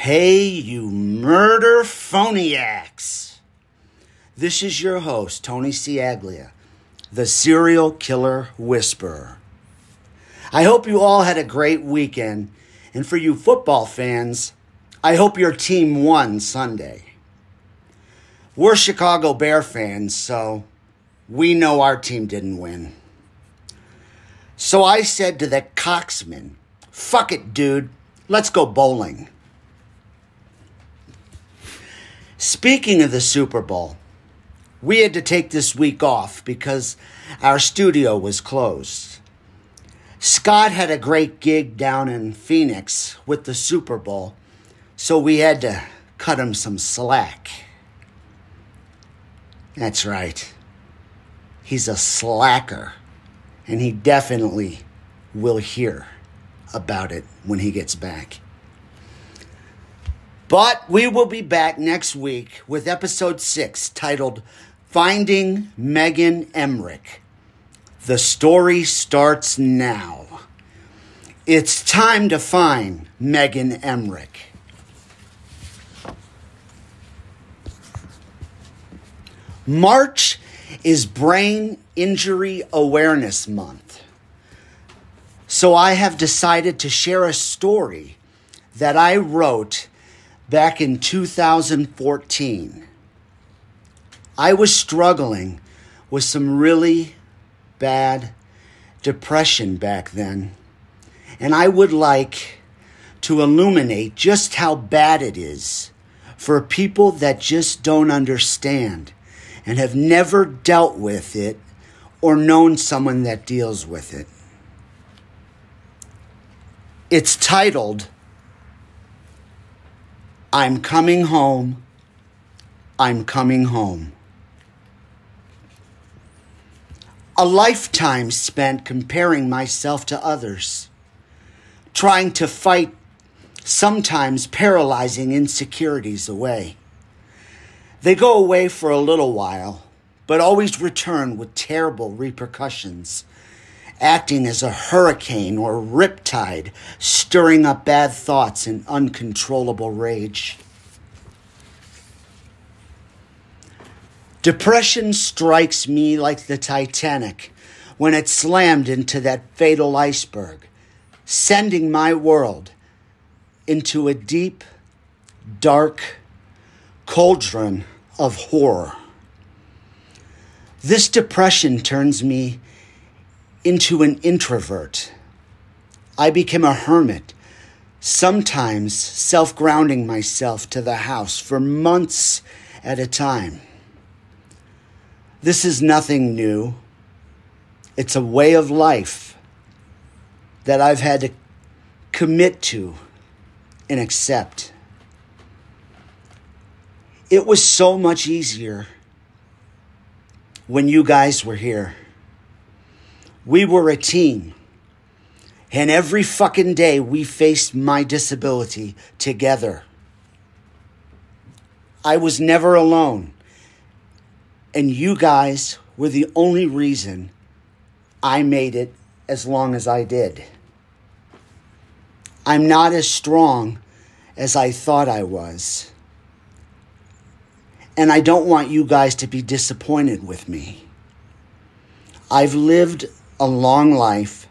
Hey, you murder phoniacs! This is your host, Tony Ciaglia, the serial killer whisperer. I hope you all had a great weekend, and for you football fans, I hope your team won Sunday. We're Chicago Bear fans, so we know our team didn't win. So I said to the coxman, fuck it, dude, let's go bowling. Speaking of the Super Bowl, we had to take this week off because our studio was closed. Scott had a great gig down in Phoenix with the Super Bowl, so we had to cut him some slack. That's right. He's a slacker, and he definitely will hear about it when he gets back. But we will be back next week with episode six titled Finding Megan Emmerich. The story starts now. It's time to find Megan Emmerich. March is Brain Injury Awareness Month. So I have decided to share a story that I wrote back in 2014. I was struggling with some really bad depression back then, and I would like to illuminate just how bad it is for people that just don't understand and have never dealt with it or known someone that deals with it. It's titled, I'm Coming Home, I'm Coming Home. A lifetime spent comparing myself to others, trying to fight sometimes paralyzing insecurities away. They go away for a little while, but always return with terrible repercussions, acting as a hurricane or riptide, stirring up bad thoughts and uncontrollable rage. Depression strikes me like the Titanic when it slammed into that fatal iceberg, sending my world into a deep, dark cauldron of horror. This depression turns me into an introvert. I became a hermit, sometimes self grounding myself to the house for months at a time. This is nothing new. It's a way of life that I've had to commit to and accept. It was so much easier when you guys were here. We were a team. And every fucking day we faced my disability together. I was never alone. And you guys were the only reason I made it as long as I did. I'm not as strong as I thought I was. And I don't want you guys to be disappointed with me. I've lived a long life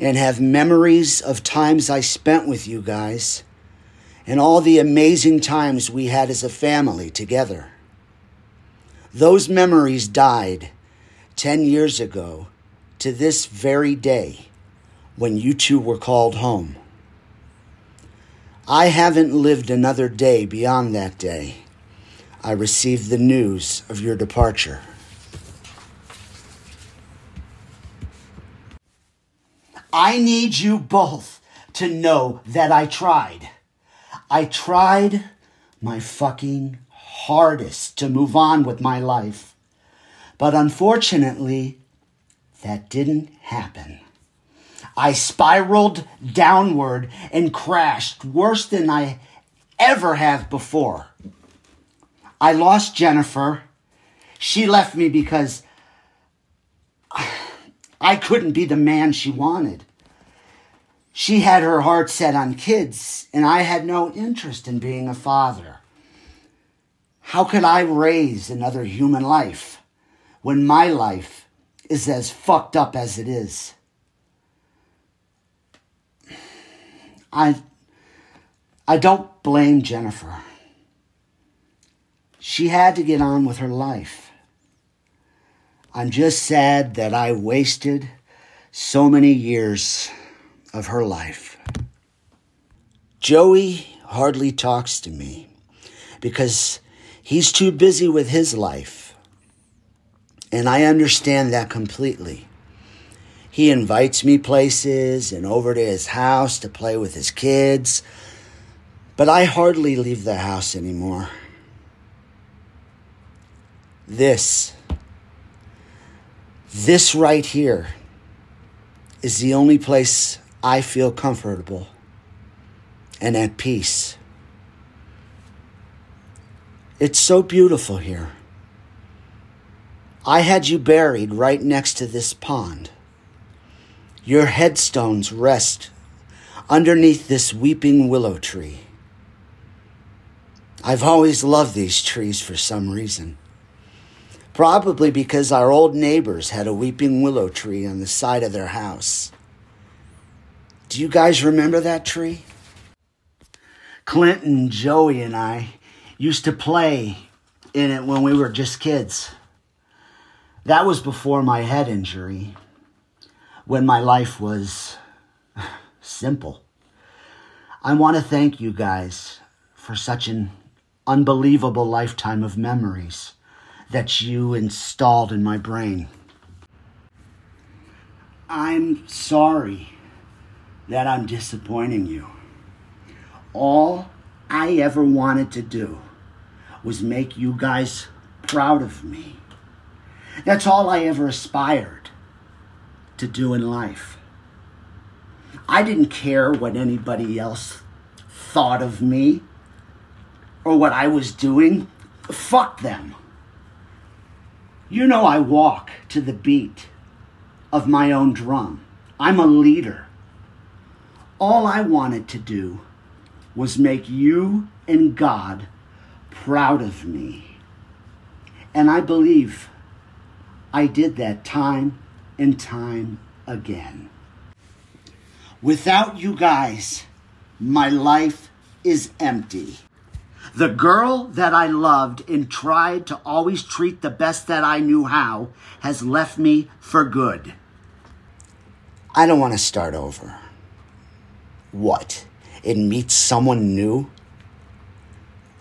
and have memories of times I spent with you guys and all the amazing times we had as a family together. Those memories died 10 years ago to this very day when you two were called home. I haven't lived another day beyond that day. I received the news of your departure. I need you both to know that I tried. I tried my fucking hardest to move on with my life. But unfortunately, that didn't happen. I spiraled downward and crashed worse than I ever have before. I lost Jennifer. She left me because I couldn't be the man she wanted. She had her heart set on kids, and I had no interest in being a father. How could I raise another human life when my life is as fucked up as it is? I, I don't blame Jennifer. She had to get on with her life. I'm just sad that I wasted so many years of her life. Joey hardly talks to me because he's too busy with his life. And I understand that completely. He invites me places and over to his house to play with his kids, but I hardly leave the house anymore. This, this right here, is the only place I feel comfortable and at peace. It's so beautiful here. I had you buried right next to this pond. Your headstones rest underneath this weeping willow tree. I've always loved these trees for some reason. Probably because our old neighbors had a weeping willow tree on the side of their house. Do you guys remember that tree? Clinton, Joey, and I used to play in it when we were just kids. That was before my head injury, when my life was simple. I want to thank you guys for such an unbelievable lifetime of memories that you installed in my brain. I'm sorry that I'm disappointing you. All I ever wanted to do was make you guys proud of me. That's all I ever aspired to do in life. I didn't care what anybody else thought of me or what I was doing. Fuck them. You know, I walk to the beat of my own drum. I'm a leader. All I wanted to do was make you and God proud of me. And I believe I did that time and time again. Without you guys, my life is empty. The girl that I loved and tried to always treat the best that I knew how has left me for good. I don't want to start over. What? And meet someone new?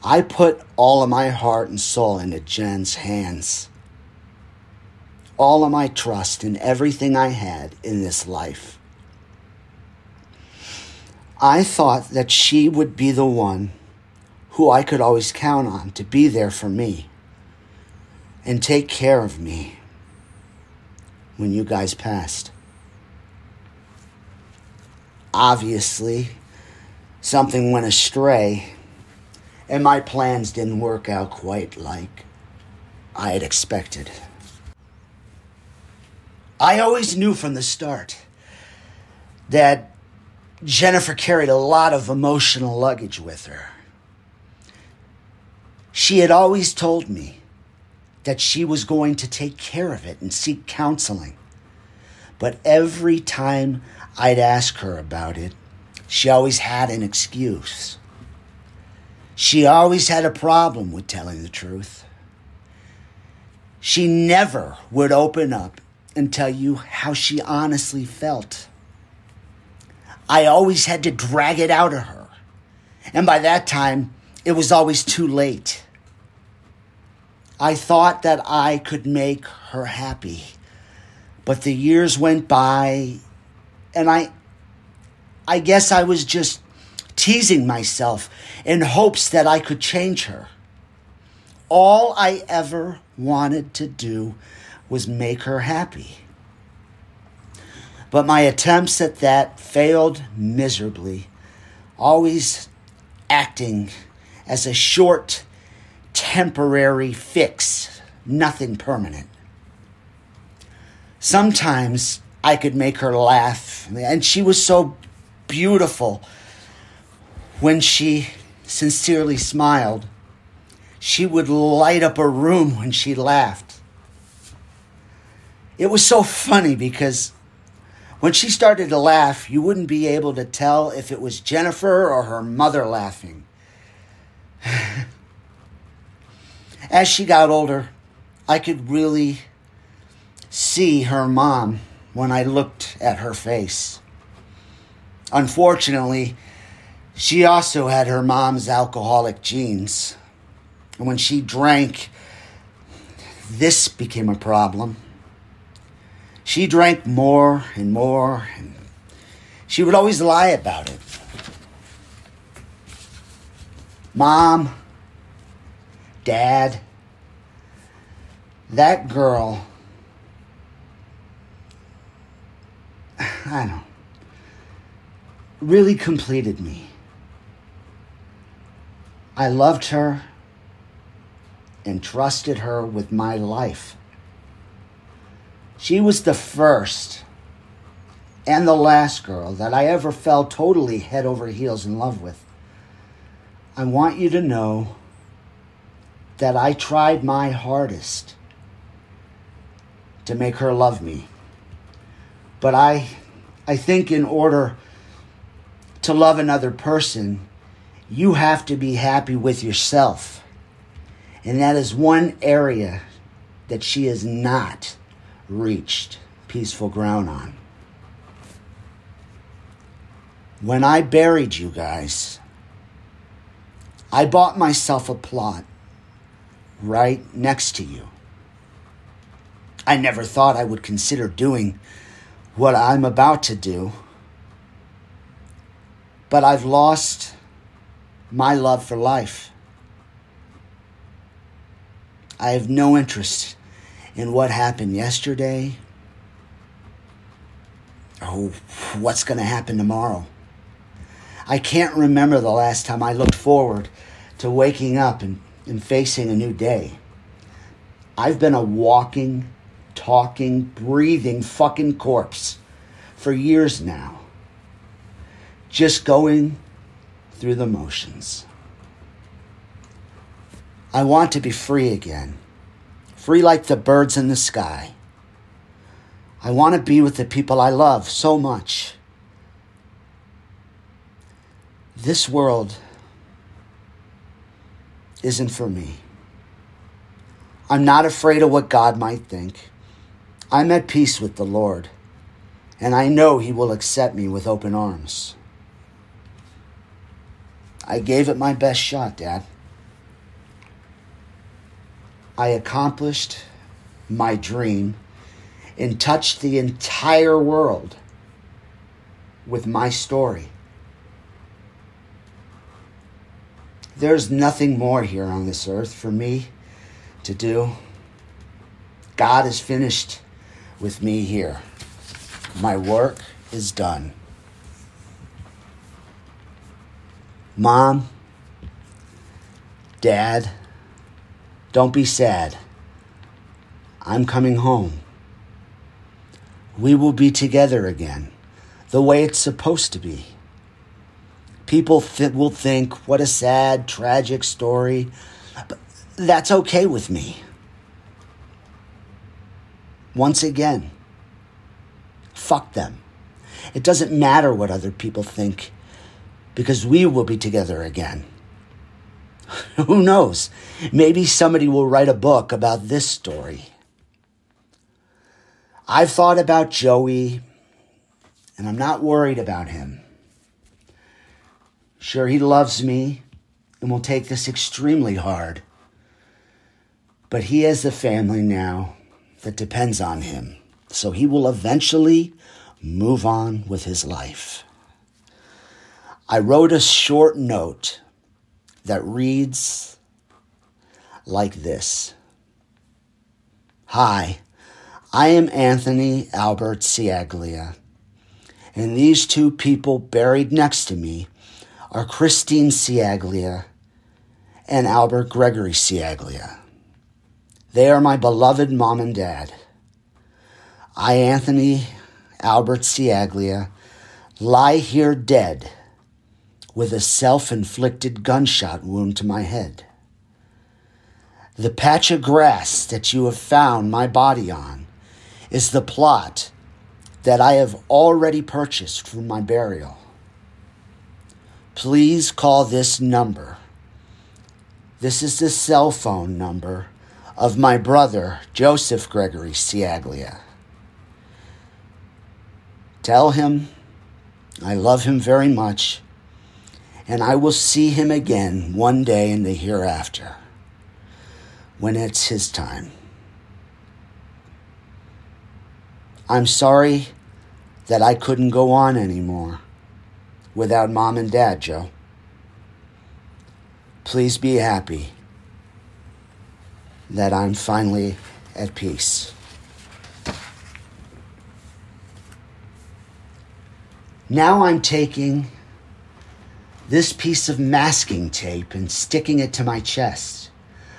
I put all of my heart and soul into Jen's hands. All of my trust in everything I had in this life. I thought that she would be the one who I could always count on to be there for me and take care of me when you guys passed. Obviously, something went astray, and my plans didn't work out quite like I had expected. I always knew from the start that Jennifer carried a lot of emotional luggage with her. She had always told me that she was going to take care of it and seek counseling. But every time I'd ask her about it, she always had an excuse. She always had a problem with telling the truth. She never would open up and tell you how she honestly felt. I always had to drag it out of her. And by that time, it was always too late. I thought that I could make her happy. But the years went by and I I guess I was just teasing myself in hopes that I could change her. All I ever wanted to do was make her happy. But my attempts at that failed miserably, always acting as a short temporary fix, nothing permanent. Sometimes I could make her laugh, and she was so beautiful when she sincerely smiled. She would light up a room when she laughed. It was so funny because when she started to laugh, you wouldn't be able to tell if it was Jennifer or her mother laughing. As she got older, I could really see her mom when I looked at her face. Unfortunately, she also had her mom's alcoholic genes. And when she drank, this became a problem. She drank more and more, and she would always lie about it. Mom, Dad, that girl, I don't know, really completed me. I loved her and trusted her with my life. She was the first and the last girl that I ever fell totally head over heels in love with. I want you to know that I tried my hardest to make her love me. But I I think in order to love another person, you have to be happy with yourself. And that is one area that she has not reached peaceful ground on. When I buried you guys, I bought myself a plot right next to you. I never thought I would consider doing what I'm about to do, but I've lost my love for life. I have no interest in what happened yesterday or what's going to happen tomorrow. I can't remember the last time I looked forward to waking up and, and facing a new day. I've been a walking, talking, breathing fucking corpse for years now. Just going through the motions. I want to be free again, free like the birds in the sky. I want to be with the people I love so much. This world isn't for me. I'm not afraid of what God might think. I'm at peace with the Lord, and I know He will accept me with open arms. I gave it my best shot, Dad. I accomplished my dream and touched the entire world with my story. There's nothing more here on this earth for me to do. God is finished with me here. My work is done. Mom, Dad, don't be sad. I'm coming home. We will be together again, the way it's supposed to be. People th- will think, what a sad, tragic story. But that's okay with me. Once again, fuck them. It doesn't matter what other people think because we will be together again. Who knows? Maybe somebody will write a book about this story. I've thought about Joey, and I'm not worried about him. Sure, he loves me and will take this extremely hard. But he has a family now that depends on him. So he will eventually move on with his life. I wrote a short note that reads like this Hi, I am Anthony Albert Ciaglia, and these two people buried next to me are Christine Ciaglia and Albert Gregory Ciaglia. They are my beloved mom and dad. I, Anthony Albert Ciaglia, lie here dead with a self inflicted gunshot wound to my head. The patch of grass that you have found my body on is the plot that I have already purchased for my burial. Please call this number. This is the cell phone number of my brother, Joseph Gregory Ciaglia. Tell him I love him very much, and I will see him again one day in the hereafter when it's his time. I'm sorry that I couldn't go on anymore without mom and dad, Joe. Please be happy that I'm finally at peace. Now I'm taking this piece of masking tape and sticking it to my chest.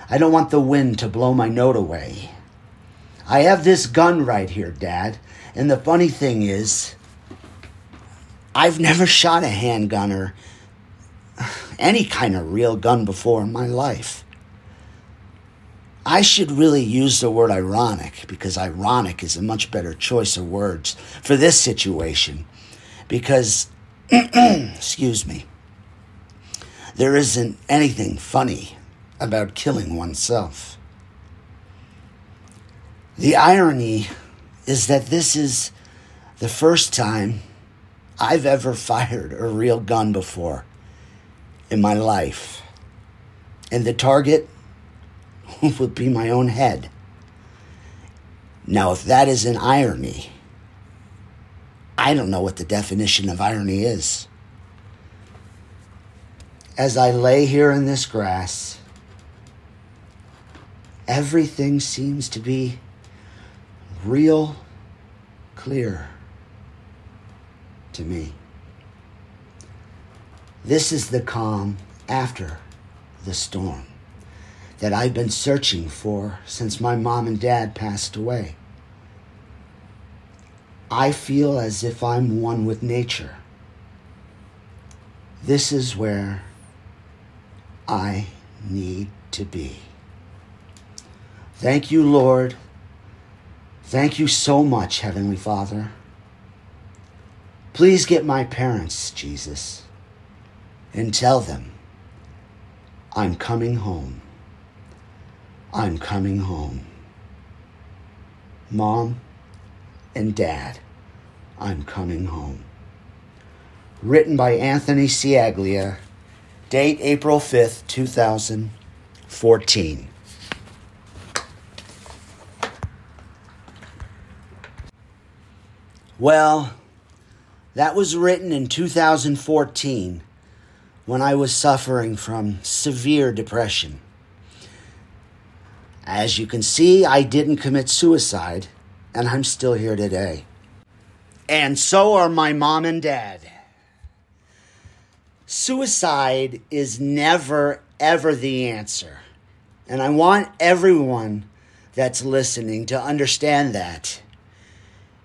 I don't want the wind to blow my note away. I have this gun right here, Dad. And the funny thing is, I've never shot a handgun or any kind of real gun before in my life. I should really use the word ironic because ironic is a much better choice of words for this situation. Because, excuse me, there isn't anything funny about killing oneself. The irony is that this is the first time I've ever fired a real gun before in my life. And the target would be my own head. Now, if that is an irony, I don't know what the definition of irony is. As I lay here in this grass, everything seems to be real clear to me. This is the calm after the storm that I've been searching for since my mom and dad passed away. I feel as if I'm one with nature. This is where I need to be. Thank you, Lord. Thank you so much, Heavenly Father. Please get my parents, Jesus, and tell them I'm coming home. I'm coming home. Mom and Dad, I'm coming home. Written by Anthony Ciaglia, date April 5th, 2014. Well, that was written in 2014 when I was suffering from severe depression. As you can see, I didn't commit suicide, and I'm still here today. And so are my mom and dad. Suicide is never, ever the answer. And I want everyone that's listening to understand that.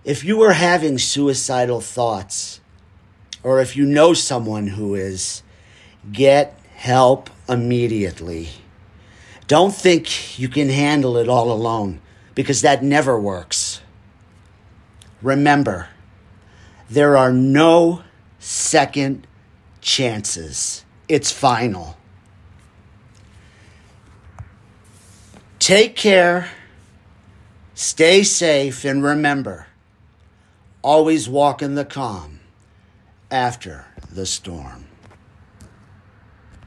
If you are having suicidal thoughts, or if you know someone who is, get help immediately. Don't think you can handle it all alone because that never works. Remember, there are no second chances. It's final. Take care, stay safe, and remember always walk in the calm after the storm.